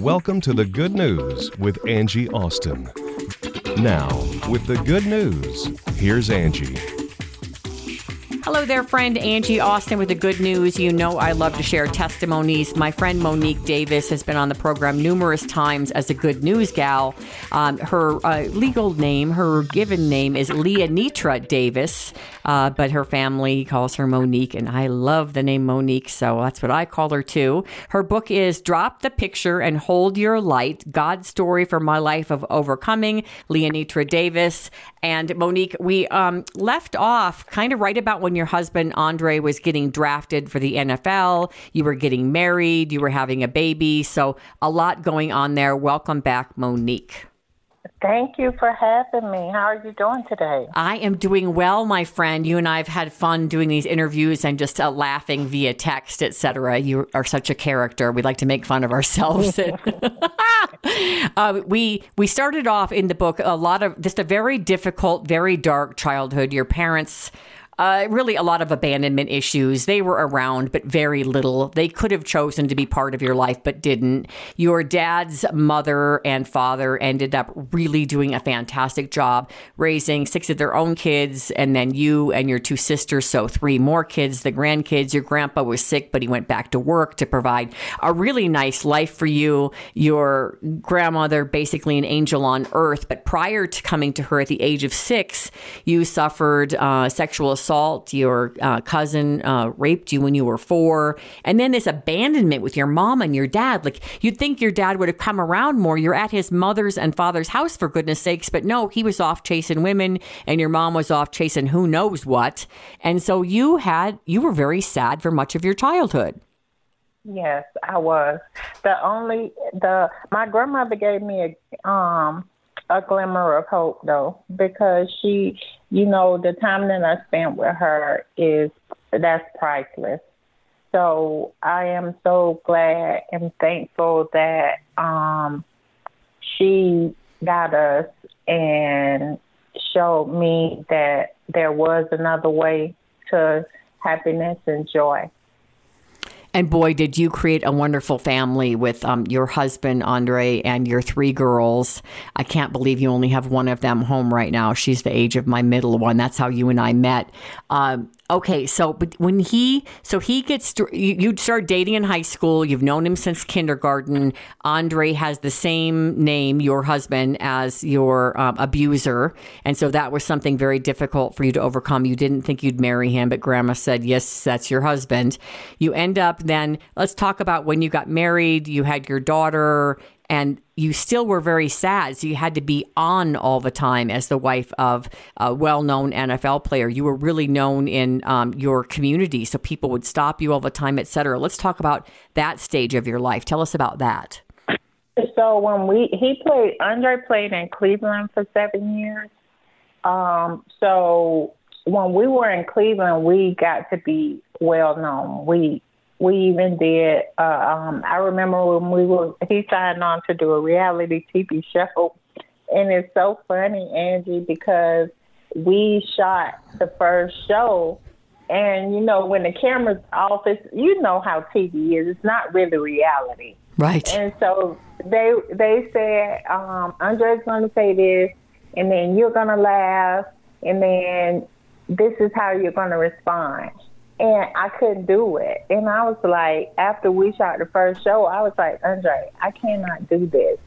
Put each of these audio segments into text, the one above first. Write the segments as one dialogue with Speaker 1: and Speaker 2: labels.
Speaker 1: Welcome to the good news with Angie Austin. Now, with the good news, here's Angie.
Speaker 2: Hello there, friend Angie Austin with the good news. You know I love to share testimonies. My friend Monique Davis has been on the program numerous times as a good news gal. Um, her uh, legal name, her given name is Leeannitra Davis, uh, but her family calls her Monique, and I love the name Monique, so that's what I call her too. Her book is Drop the Picture and Hold Your Light God's Story for My Life of Overcoming, Leeannitra Davis. And Monique, we um, left off kind of right about when your husband Andre was getting drafted for the NFL. You were getting married, you were having a baby. So, a lot going on there. Welcome back, Monique.
Speaker 3: Thank you for having me. How are you doing today?
Speaker 2: I am doing well, my friend. You and I have had fun doing these interviews and just uh, laughing via text, etc. You are such a character. We like to make fun of ourselves. uh, we we started off in the book a lot of just a very difficult, very dark childhood. Your parents uh, really a lot of abandonment issues. They were around, but very little. They could have chosen to be part of your life, but didn't. Your dad's mother and father ended up really doing a fantastic job raising six of their own kids, and then you and your two sisters, so three more kids, the grandkids. Your grandpa was sick, but he went back to work to provide a really nice life for you. Your grandmother, basically an angel on earth, but prior to coming to her at the age of six, you suffered uh, sexual assault assault, your uh, cousin uh, raped you when you were four, and then this abandonment with your mom and your dad. Like you'd think your dad would have come around more. You're at his mother's and father's house for goodness sakes, but no, he was off chasing women, and your mom was off chasing who knows what. And so you had you were very sad for much of your childhood.
Speaker 3: Yes, I was. The only the my grandmother gave me a um a glimmer of hope though because she you know the time that i spent with her is that's priceless. So i am so glad and thankful that um she got us and showed me that there was another way to happiness and joy
Speaker 2: and boy, did you create a wonderful family with um, your husband, Andre, and your three girls. I can't believe you only have one of them home right now. She's the age of my middle one. That's how you and I met. Um, Okay, so but when he so he gets you, you start dating in high school. You've known him since kindergarten. Andre has the same name, your husband, as your um, abuser, and so that was something very difficult for you to overcome. You didn't think you'd marry him, but Grandma said yes, that's your husband. You end up then. Let's talk about when you got married. You had your daughter and you still were very sad. So you had to be on all the time as the wife of a well known NFL player. You were really known in um, your community, so people would stop you all the time, et cetera. Let's talk about that stage of your life. Tell us about that.
Speaker 3: So when we he played Andre played in Cleveland for seven years. Um, so when we were in Cleveland, we got to be well known. We we even did. Uh, um, I remember when we were he signed on to do a reality TV show, and it's so funny, Angie, because we shot the first show, and you know when the camera's off, it's you know how TV is. It's not really reality,
Speaker 2: right?
Speaker 3: And so they they said um, Andre's going to say this, and then you're going to laugh, and then this is how you're going to respond and I couldn't do it. And I was like, after we shot the first show, I was like, Andre, I cannot do this.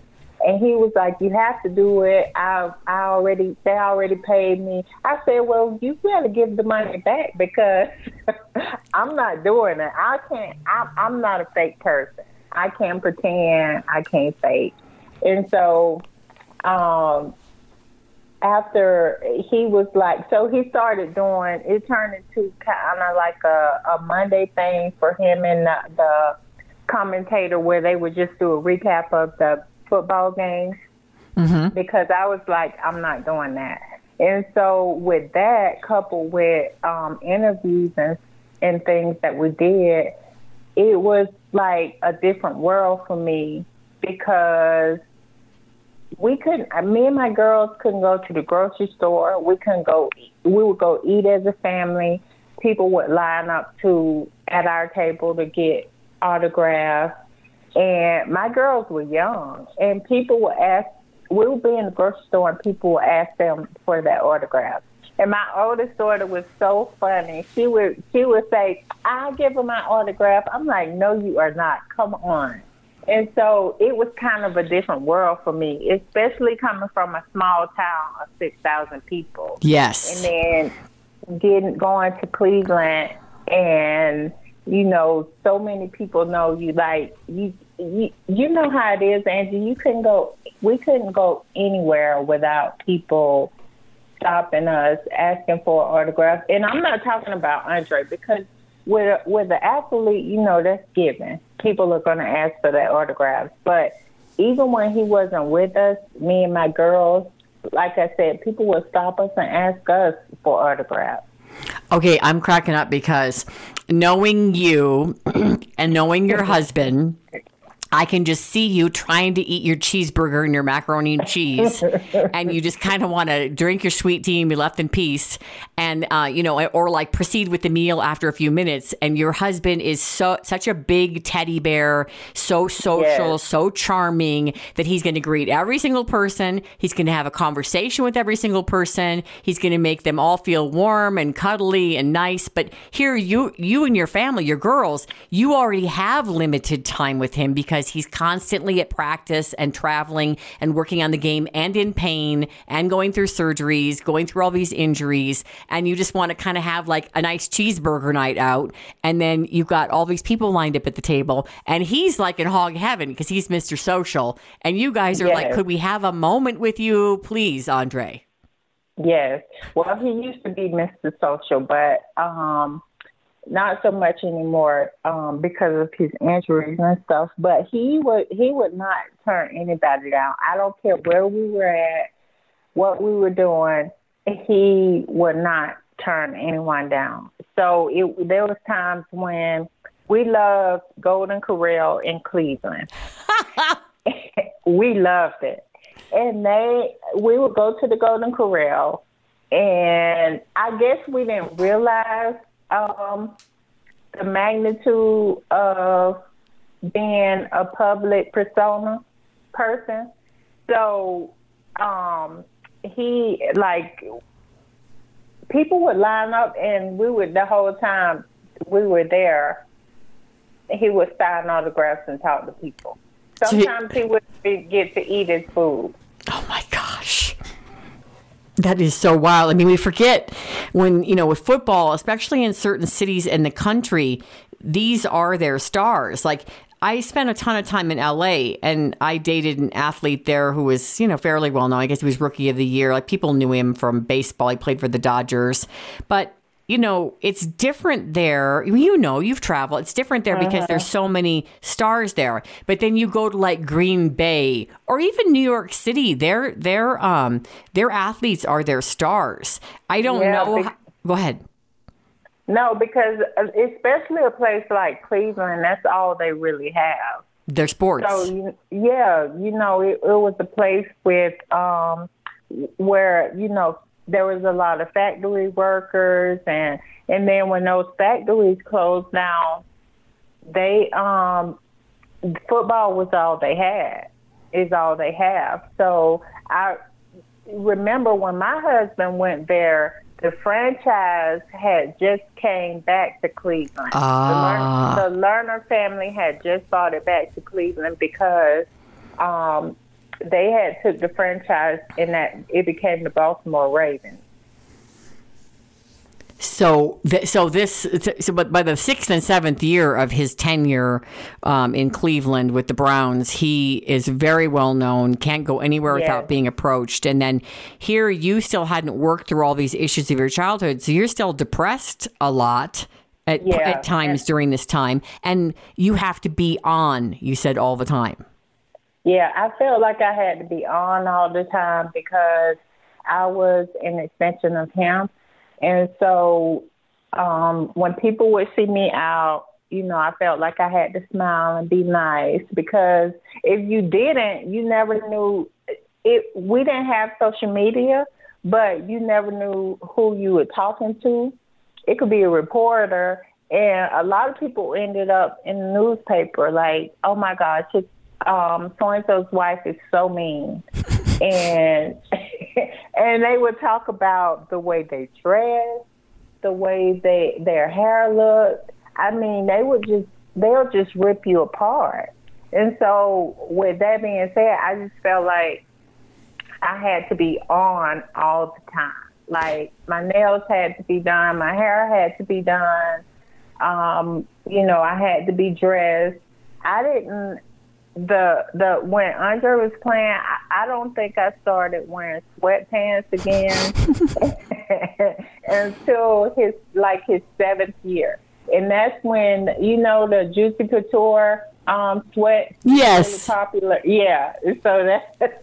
Speaker 3: And he was like, "You have to do it. I, I already, they already paid me." I said, "Well, you to give the money back because I'm not doing it. I can't. I, I'm not a fake person. I can't pretend. I can't fake." And so, um, after he was like, so he started doing, it turned into kind of like a, a Monday thing for him and the, the commentator where they would just do a recap of the football games mm-hmm. because I was like, I'm not doing that. And so with that, coupled with um, interviews and and things that we did, it was like a different world for me because we couldn't. Uh, me and my girls couldn't go to the grocery store. We couldn't go. We would go eat as a family. People would line up to at our table to get autographs. And my girls were young, and people would ask. We would be in the grocery store, and people would ask them for that autograph. And my oldest daughter was so funny. She would she would say, "I'll give her my autograph." I'm like, "No, you are not. Come on." And so it was kind of a different world for me, especially coming from a small town of six thousand people.
Speaker 2: Yes.
Speaker 3: And then getting going to Cleveland and you know, so many people know you like you you you know how it is, Angie. You couldn't go we couldn't go anywhere without people stopping us, asking for autographs. And I'm not talking about Andre because with with the athlete, you know, that's given. People are going to ask for that autograph. But even when he wasn't with us, me and my girls, like I said, people would stop us and ask us for autographs.
Speaker 2: Okay, I'm cracking up because knowing you and knowing your husband, I can just see you trying to eat your cheeseburger and your macaroni and cheese, and you just kind of want to drink your sweet tea and be left in peace, and uh, you know, or like proceed with the meal after a few minutes. And your husband is so such a big teddy bear, so social, yes. so charming that he's going to greet every single person. He's going to have a conversation with every single person. He's going to make them all feel warm and cuddly and nice. But here, you you and your family, your girls, you already have limited time with him because because he's constantly at practice and traveling and working on the game and in pain and going through surgeries, going through all these injuries. And you just want to kind of have like a nice cheeseburger night out. And then you've got all these people lined up at the table. And he's like in hog heaven because he's Mr. Social. And you guys are yes. like, could we have a moment with you, please, Andre?
Speaker 3: Yes. Well, he used to be Mr. Social, but um, not so much anymore um, because of his injuries and stuff. But he would he would not turn anybody down. I don't care where we were at, what we were doing. He would not turn anyone down. So it, there was times when we loved Golden Corral in Cleveland. we loved it, and they we would go to the Golden Corral, and I guess we didn't realize um, the magnitude of being a public persona person. So um, he like people would line up and we would the whole time we were there. He would sign autographs and talk to people. Sometimes he would get to eat his food.
Speaker 2: Oh. That is so wild. I mean, we forget when, you know, with football, especially in certain cities in the country, these are their stars. Like, I spent a ton of time in LA and I dated an athlete there who was, you know, fairly well known. I guess he was rookie of the year. Like people knew him from baseball. He played for the Dodgers. But you know, it's different there. You know, you've traveled. It's different there because there's so many stars there. But then you go to like Green Bay or even New York City. Their their um their athletes are their stars. I don't yeah, know. How, go ahead.
Speaker 3: No, because uh, especially a place like Cleveland, that's all they really have.
Speaker 2: Their sports.
Speaker 3: So yeah, you know, it, it was a place with um where you know there was a lot of factory workers and and then when those factories closed down they um football was all they had is all they have so i remember when my husband went there the franchise had just came back to Cleveland.
Speaker 2: Ah.
Speaker 3: The, Lerner, the Lerner family had just bought it back to Cleveland because um, they had took the franchise and that it became the Baltimore Ravens.
Speaker 2: So, th- so this, so, but by the sixth and seventh year of his tenure um, in Cleveland with the Browns, he is very well known. Can't go anywhere yes. without being approached. And then here, you still hadn't worked through all these issues of your childhood, so you're still depressed a lot at,
Speaker 3: Yeah.
Speaker 2: at times during this time, and you have to be on. You said all the time.
Speaker 3: Yeah, I felt like I had to be on all the time because I was an extension of him. And so um, when people would see me out, you know, I felt like I had to smile and be nice because if you didn't, you never knew it. We didn't have social media, but you never knew who you were talking to. It could be a reporter, and a lot of people ended up in the newspaper like, "Oh my gosh, it's, um, so and so's wife is so mean," and and they would talk about the way they dress, the way they their hair looked. I mean, they would just they'll just rip you apart. And so, with that being said, I just felt like I had to be on all the time. Like my nails had to be done, my hair had to be done. Um, you know, I had to be dressed. I didn't the the when Andre was playing, I, I don't think I started wearing sweatpants again until his like his seventh year, and that's when you know the Juicy Couture um, sweat
Speaker 2: Yes.
Speaker 3: really popular. Yeah, so that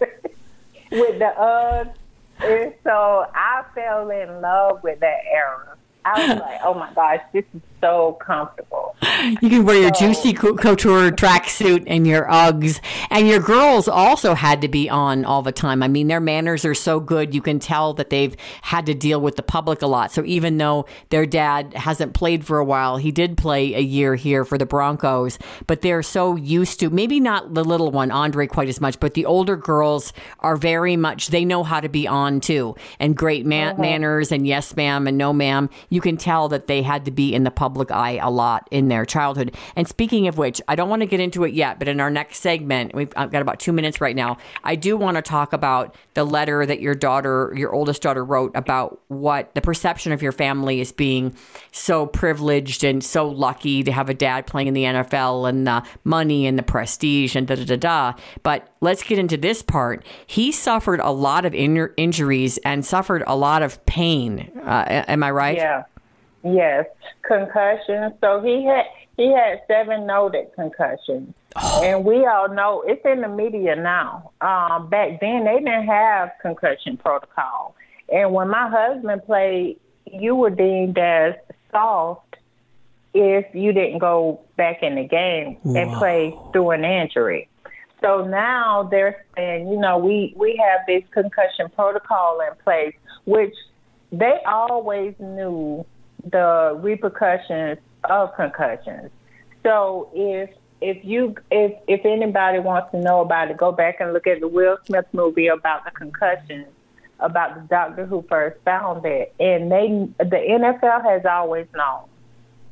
Speaker 3: with the Uggs, and so I fell in love with that era. I was like, oh my gosh, this is so comfortable.
Speaker 2: You can wear your juicy couture tracksuit and your Uggs, and your girls also had to be on all the time. I mean, their manners are so good. You can tell that they've had to deal with the public a lot. So even though their dad hasn't played for a while, he did play a year here for the Broncos. But they're so used to maybe not the little one, Andre, quite as much, but the older girls are very much they know how to be on too, and great man- mm-hmm. manners and yes ma'am and no ma'am. You can tell that they had to be in the public eye a lot in their childhood. And speaking of which, I don't want to get into it yet, but in our next segment, we've I've got about two minutes right now. I do want to talk about the letter that your daughter, your oldest daughter, wrote about what the perception of your family is being so privileged and so lucky to have a dad playing in the NFL and the money and the prestige and da da da da. But let's get into this part. He suffered a lot of in- injuries and suffered a lot of pain. Uh, am I right?
Speaker 3: Yeah. Yes. Concussion. So he had he had seven noted concussions. And we all know it's in the media now. Um, back then they didn't have concussion protocol. And when my husband played, you were deemed as soft if you didn't go back in the game and play through an injury. So now they're saying, you know, we, we have this concussion protocol in place, which they always knew the repercussions of concussions. So if if you if if anybody wants to know about it, go back and look at the Will Smith movie about the concussions, about the doctor who first found it, and they the NFL has always known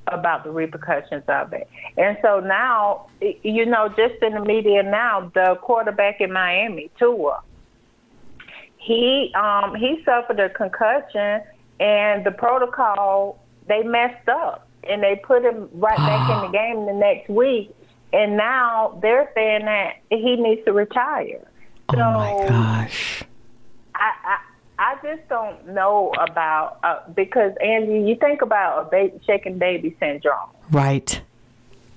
Speaker 3: about the repercussions of it. And so now, you know, just in the media now, the quarterback in Miami, Tua, he um he suffered a concussion and the protocol they messed up and they put him right back in the game the next week and now they're saying that he needs to retire. So
Speaker 2: Oh my gosh.
Speaker 3: I, I I just don't know about uh, because Angie, you think about a ba- shaken baby syndrome,
Speaker 2: Right.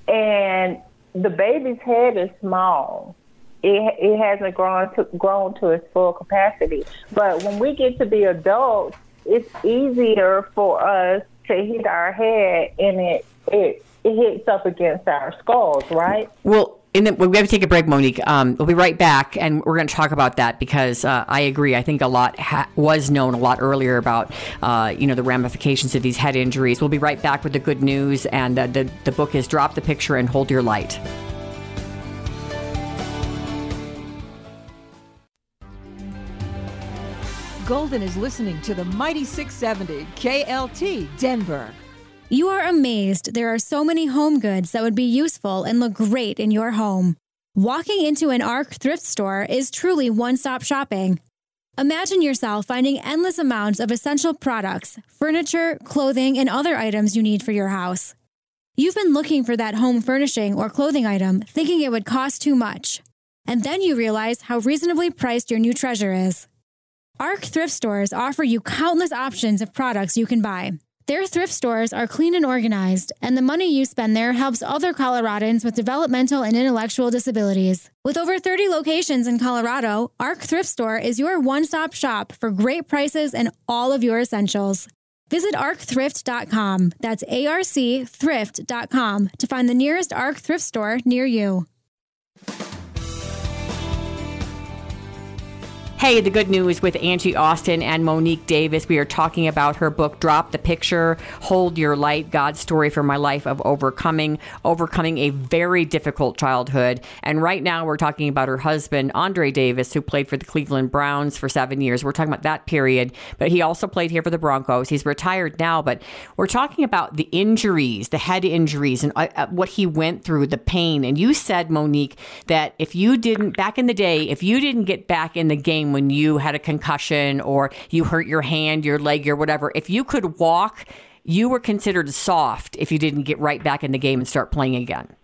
Speaker 3: and the baby's head is small. It it hasn't grown to grown to its full capacity. But when we get to be adults, it's easier for us to hit our head, and it it it hits up against our skulls, right?
Speaker 2: Well, the, we have to take a break, Monique. Um, we'll be right back, and we're going to talk about that because uh, I agree. I think a lot ha- was known a lot earlier about uh, you know the ramifications of these head injuries. We'll be right back with the good news, and uh, the the book is "Drop the Picture and Hold Your Light."
Speaker 4: Golden is listening to the Mighty 670 KLTT Denver.
Speaker 5: You are amazed there are so many home goods that would be useful and look great in your home. Walking into an ARC thrift store is truly one stop shopping. Imagine yourself finding endless amounts of essential products, furniture, clothing, and other items you need for your house. You've been looking for that home furnishing or clothing item thinking it would cost too much. And then you realize how reasonably priced your new treasure is. ARC thrift stores offer you countless options of products you can buy. Their thrift stores are clean and organized, and the money you spend there helps other Coloradans with developmental and intellectual disabilities. With over 30 locations in Colorado, ARC Thrift Store is your one stop shop for great prices and all of your essentials. Visit arcthrift.com. That's A R C thrift.com to find the nearest ARC thrift store near you.
Speaker 2: Hey, the good news with Angie Austin and Monique Davis. We are talking about her book, Drop the Picture, Hold Your Light God's Story for My Life of Overcoming, overcoming a very difficult childhood. And right now, we're talking about her husband, Andre Davis, who played for the Cleveland Browns for seven years. We're talking about that period, but he also played here for the Broncos. He's retired now, but we're talking about the injuries, the head injuries, and uh, uh what he went through, the pain. And you said, Monique, that if you didn't, back in the day, if you didn't get back in the game, when you had a concussion or you hurt your hand, your leg, or whatever, if you could walk, you were considered soft if you didn't get right back in the game and start playing again.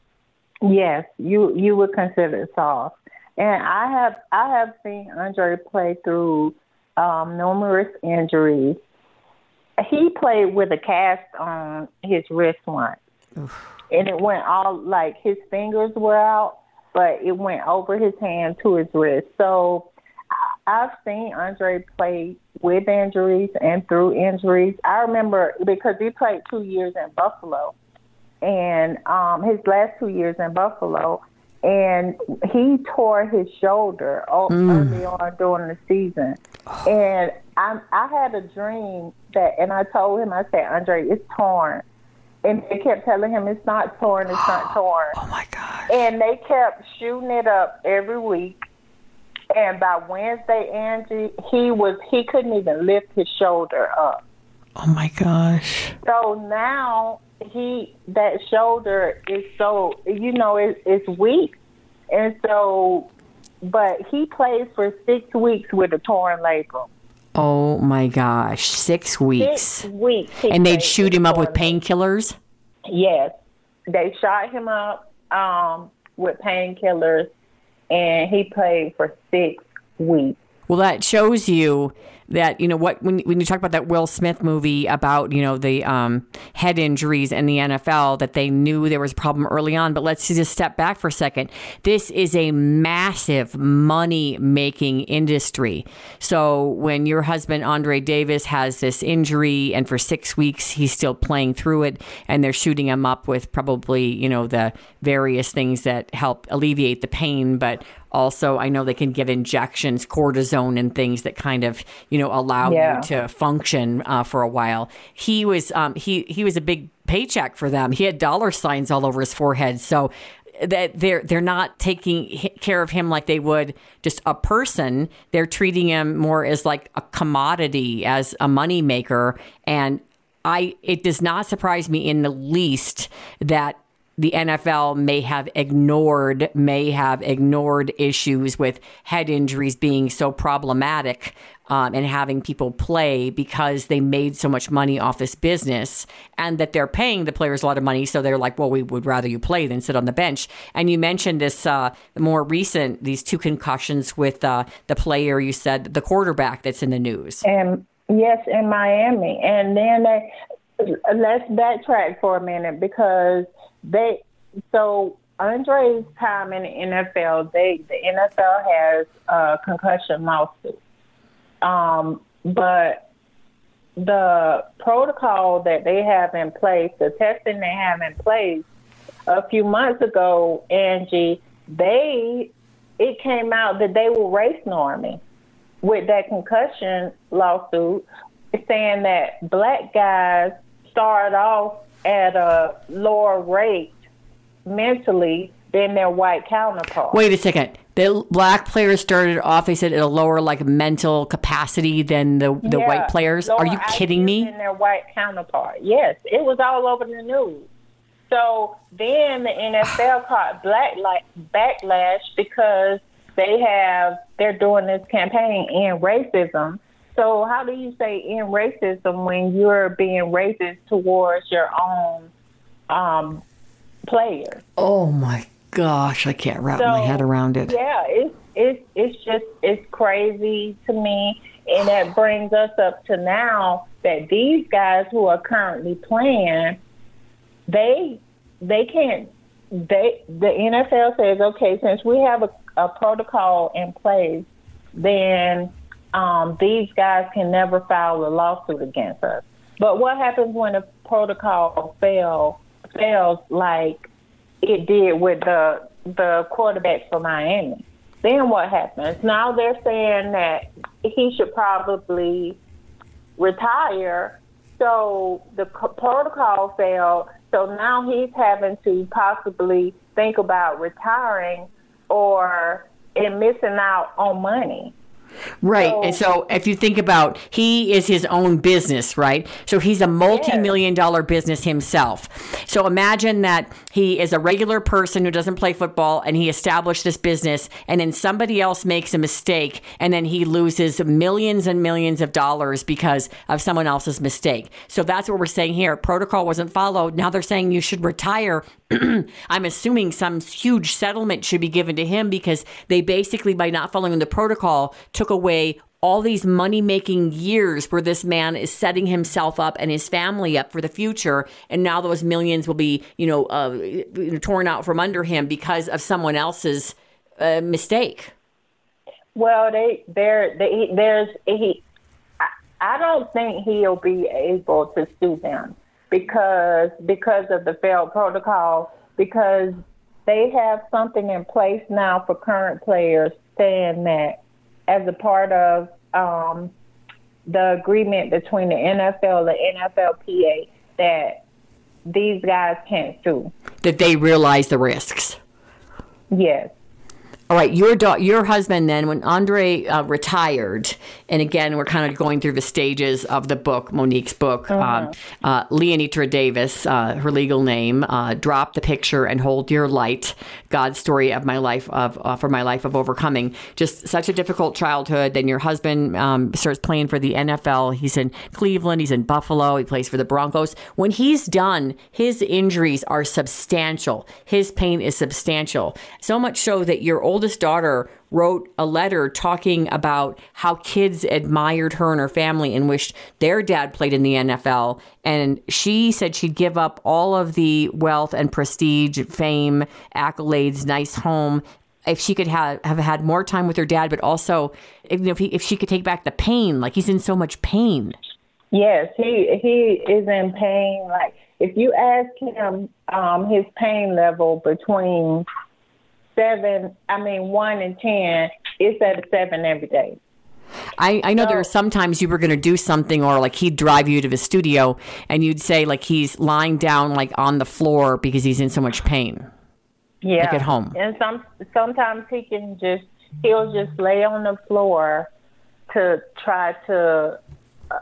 Speaker 3: Yes, you you were considered soft. And I have I have seen Andre play through um, numerous injuries. He played with a cast on his wrist once, Oof. and it went all like his fingers were out, but it went over his hand to his wrist. So I've seen Andre play with injuries and through injuries. I remember because he played two years in Buffalo, and um, his last two years in Buffalo, and he tore his shoulder mm. early on during the season. And I, I had a dream that, and I told him, I said, Andre, it's torn. And they kept telling him it's not torn, it's not torn.
Speaker 2: Oh my gosh.
Speaker 3: And they kept shooting it up every week and by Wednesday, Angie, he was he couldn't even lift his shoulder up.
Speaker 2: Oh my gosh!
Speaker 3: So now he that shoulder is so you know it, it's weak, and so but he plays for six weeks with a torn labrum.
Speaker 2: Oh my gosh, six weeks.
Speaker 3: Six weeks.
Speaker 2: And they'd shoot him up with painkillers?
Speaker 3: Yes. They shot him up um, with painkillers and he played for six weeks.
Speaker 2: Well, that shows you that you know what when when you talk about that Will Smith movie about you know the um, head injuries in the NFL that they knew there was a problem early on. But let's just step back for a second. This is a massive money making industry. So when your husband Andre Davis has this injury and for six weeks he's still playing through it, and they're shooting him up with probably you know the various things that help alleviate the pain, but also I know they can give injections, cortisone, and things that kind of you know allow yeah. you to function uh, for a while. He was um, he he was a big paycheck for them. He had dollar signs all over his forehead, so that they're they're not taking care of him like they would just a person. They're treating him more as like a commodity, as a money maker, and I it does not surprise me in the least that the NFL may have ignored may have ignored issues with head injuries being so problematic um, and having people play because they made so much money off this business and that they're paying the players a lot of money. So they're like well we would rather you play than sit on the bench. And you mentioned this uh, more recent these two concussions with uh, the player you said the quarterback that's in the news.
Speaker 3: And yes in Miami. And then they, let's backtrack for a minute because they so Andre's time in the NFL, they the NFL has a concussion lawsuit. Um, but the protocol that they have in place, the testing they have in place, a few months ago, Angie, they it came out that they were race norming with that concussion lawsuit, saying that black guys start off at a lower rate mentally than their white counterparts.
Speaker 2: Wait a second. The black players started off, they said, at a lower like mental capacity than the, the yeah, white players. Are you kidding me?
Speaker 3: Than their white counterpart. Yes, it was all over the news. So then the NFL caught black like backlash because they have they're doing this campaign in racism. So how do you say in racism when you're being racist towards your own um, players.
Speaker 2: Oh my gosh, I can't wrap so, my head around it.
Speaker 3: Yeah, it's it's it's just it's crazy to me, and that brings us up to now that these guys who are currently playing, they they can't. They the NFL says, okay, since we have a, a protocol in place, then um, these guys can never file a lawsuit against us. But what happens when a protocol fail fails like it did with the the quarterback for Miami? Then what happens? Now they're saying that he should probably retire. So the protocol failed. So now he's having to possibly think about retiring or and missing out on money.
Speaker 2: Right. So, and so if you think about he is his own business, right? So he's a multi-million dollar business himself. So imagine that he is a regular person who doesn't play football and he established this business and then somebody else makes a mistake and then he loses millions and millions of dollars because of someone else's mistake. So that's what we're saying here. Protocol wasn't followed. Now they're saying you should retire. I'm assuming some huge settlement should be given to him because they basically by not following the protocol took away all these money making years where this man is setting himself up and his family up for the future. And now those millions will be you know, uh, torn out from under him because of someone else's uh, mistake.
Speaker 3: Well they there they, there's he I, I don't think he'll be able to sue them because because of the failed protocol because they have something in place now for current players saying that as a part of um, the agreement between the NFL and NFLPA that these guys can't sue.
Speaker 2: That they realize the risks.
Speaker 3: Yes.
Speaker 2: All right, your da- your husband then, when Andre uh, retired, and again, we're kind of going through the stages of the book, Monique's book. Um, uh, Leeannitra Davis, uh, her legal name, uh, dropped the picture and hold your light. God's story of my life of uh, for my life of overcoming. Just such a difficult childhood. Then your husband um, starts playing for the NFL. He's in Cleveland. He's in Buffalo. He plays for the Broncos. When he's done, his injuries are substantial. His pain is substantial. So much so that your old oldest daughter wrote a letter talking about how kids admired her and her family and wished their dad played in the NFL. And she said she'd give up all of the wealth and prestige, fame, accolades, nice home if she could have, have had more time with her dad, but also if, you know, if, he, if she could take back the pain, like he's in so much pain.
Speaker 3: Yes, he he is in pain. Like if you ask him um, his pain level between seven, I mean, one and 10, it's at a seven every day.
Speaker 2: I, I know so, there are sometimes you were going to do something or like he'd drive you to the studio and you'd say like he's lying down like on the floor because he's in so much pain.
Speaker 3: Yeah.
Speaker 2: Like at home.
Speaker 3: And some sometimes he can just he'll just lay on the floor to try to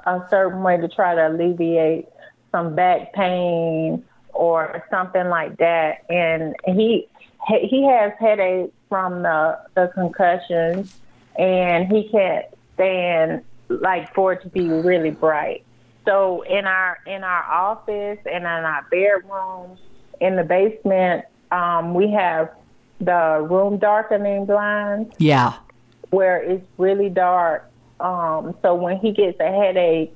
Speaker 3: a certain way to try to alleviate some back pain or something like that and he he has headaches from the the concussions, and he can't stand like for it to be really bright. So in our in our office and in our bedroom, in the basement, um, we have the room darkening blinds.
Speaker 2: Yeah.
Speaker 3: Where it's really dark. Um, so when he gets a headache,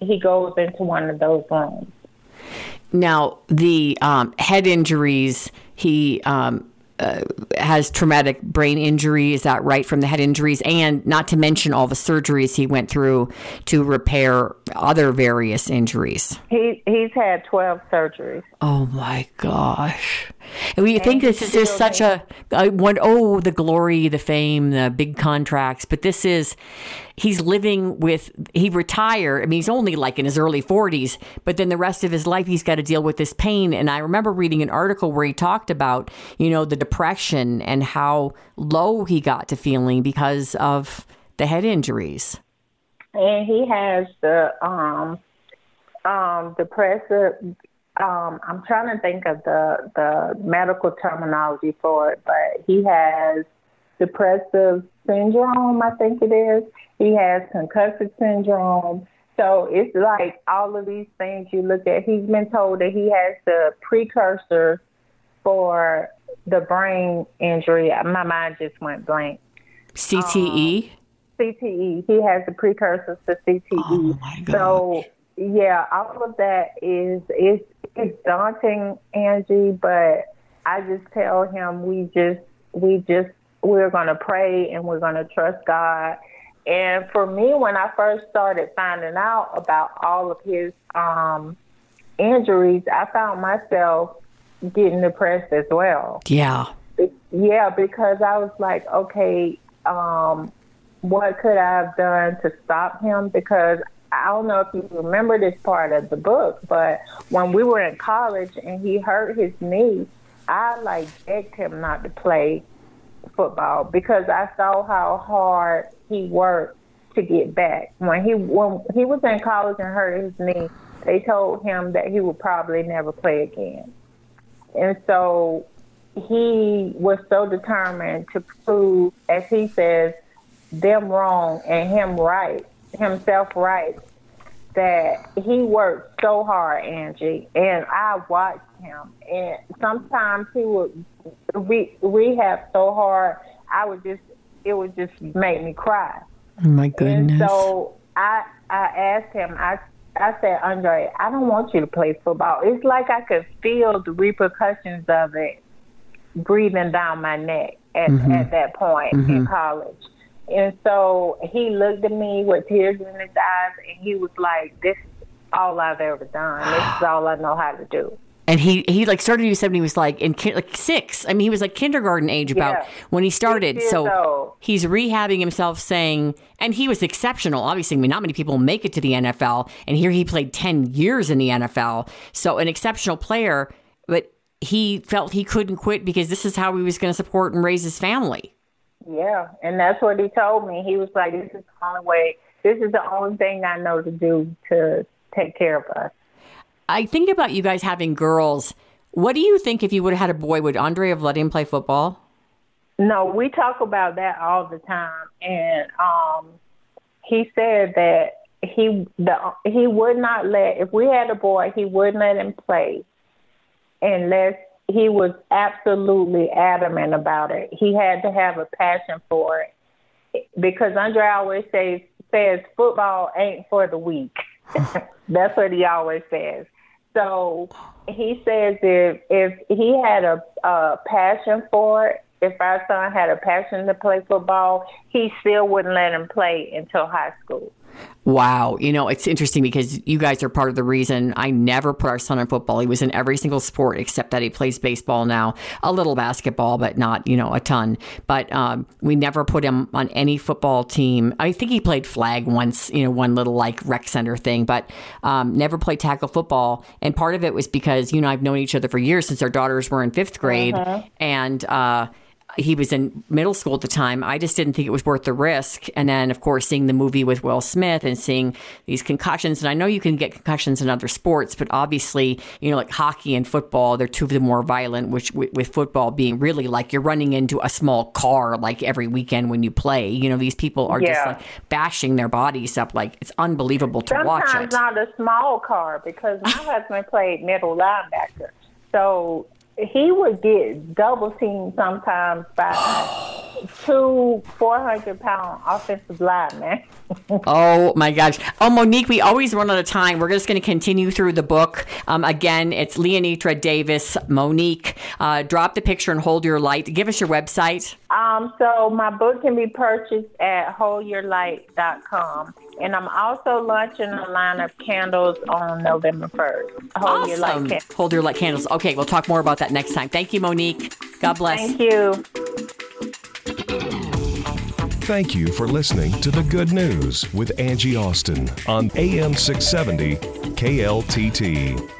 Speaker 3: he goes into one of those rooms.
Speaker 2: Now the um, head injuries he um, uh, has traumatic brain injury. Is that right? From the head injuries, and not to mention all the surgeries he went through to repair other various injuries.
Speaker 3: He he's had twelve surgeries.
Speaker 2: Oh my gosh! And we and think this is just such a, a one. Oh, the glory, the fame, the big contracts, but this is he's living with he retired. I mean, he's only like in his early 40s, but then the rest of his life he's got to deal with this pain. And I remember reading an article where he talked about, you know, the depression and how low he got to feeling because of the head injuries.
Speaker 3: And he has the um um depressive um I'm trying to think of the the medical terminology for it, but he has depressive syndrome, I think it is. He has concussive syndrome. So it's like all of these things you look at. He's been told that he has the precursor for the brain injury. My mind just went blank.
Speaker 2: CTE?
Speaker 3: Um, CTE. He has the precursors to CTE.
Speaker 2: Oh my.
Speaker 3: So yeah, all of that is is it's daunting, Angie. But I just tell him we just we just we're gonna pray and we're gonna trust God. And for me, when I first started finding out about all of his um, injuries, I found myself getting depressed as well.
Speaker 2: Yeah.
Speaker 3: Yeah, because I was like, okay, um, what could I have done to stop him? Because I don't know if you remember this part of the book, but when we were in college and he hurt his knee, I like begged him not to play football because I saw how hard he worked to get back. When he when he was in college and hurt his knee, they told him that he would probably never play again. And so he was so determined to prove, as he says, them wrong and him right, himself right, that he worked so hard, Angie, and I watched him. And sometimes he would re- rehab so hard, I would just, it would just make me cry.
Speaker 2: My goodness.
Speaker 3: And so I, I asked him, I, I said, Andre, I don't want you to play football. It's like I could feel the repercussions of it breathing down my neck at, mm-hmm. at that point mm-hmm. in college. And so he looked at me with tears in his eyes and he was like, This is all I've ever done. This is all I know how to do.
Speaker 2: And he, he like started to when he was like in like six. I mean, he was like kindergarten age about yeah. when he started. So old. he's rehabbing himself, saying, and he was exceptional. Obviously, I mean, not many people make it to the NFL, and here he played ten years in the NFL. So an exceptional player, but he felt he couldn't quit because this is how he was going to support and raise his family.
Speaker 3: Yeah, and that's what he told me. He was like, "This is the only way. This is the only thing I know to do to take care of us."
Speaker 2: I think about you guys having girls. What do you think if you would have had a boy? Would Andre have let him play football?
Speaker 3: No, we talk about that all the time, and um, he said that he the he would not let if we had a boy, he wouldn't let him play unless he was absolutely adamant about it. He had to have a passion for it because Andre always says says football ain't for the weak. That's what he always says. So he says if if he had a, a passion for it, if our son had a passion to play football, he still wouldn't let him play until high school.
Speaker 2: Wow. You know, it's interesting because you guys are part of the reason I never put our son in football. He was in every single sport except that he plays baseball now, a little basketball, but not, you know, a ton. But um, we never put him on any football team. I think he played flag once, you know, one little like rec center thing, but um, never played tackle football. And part of it was because, you know, I've known each other for years since our daughters were in fifth grade. Uh-huh. And, uh, he was in middle school at the time. I just didn't think it was worth the risk. And then, of course, seeing the movie with Will Smith and seeing these concussions. And I know you can get concussions in other sports, but obviously, you know, like hockey and football, they're two of the more violent, which with, with football being really like you're running into a small car like every weekend when you play. You know, these people are yeah. just like bashing their bodies up. Like it's unbelievable to
Speaker 3: Sometimes
Speaker 2: watch it.
Speaker 3: Sometimes not a small car because my husband played middle linebacker. So he would get double teamed sometimes by two 400 pound offensive linemen.
Speaker 2: oh my gosh. Oh, Monique, we always run out of time. We're just going to continue through the book. Um, again, it's Leeannitra Davis, Monique. Uh, drop the picture and hold your light. Give us your website.
Speaker 3: Um, so my book can be purchased at holdyourlight.com. And I'm also launching a line of candles on November 1st.
Speaker 2: Hold awesome. your light candles. Hold your light candles. Okay, we'll talk more about that next time. Thank you, Monique. God bless.
Speaker 3: Thank you.
Speaker 1: Thank you for listening to The Good News with Angie Austin on AM 670 KLTT.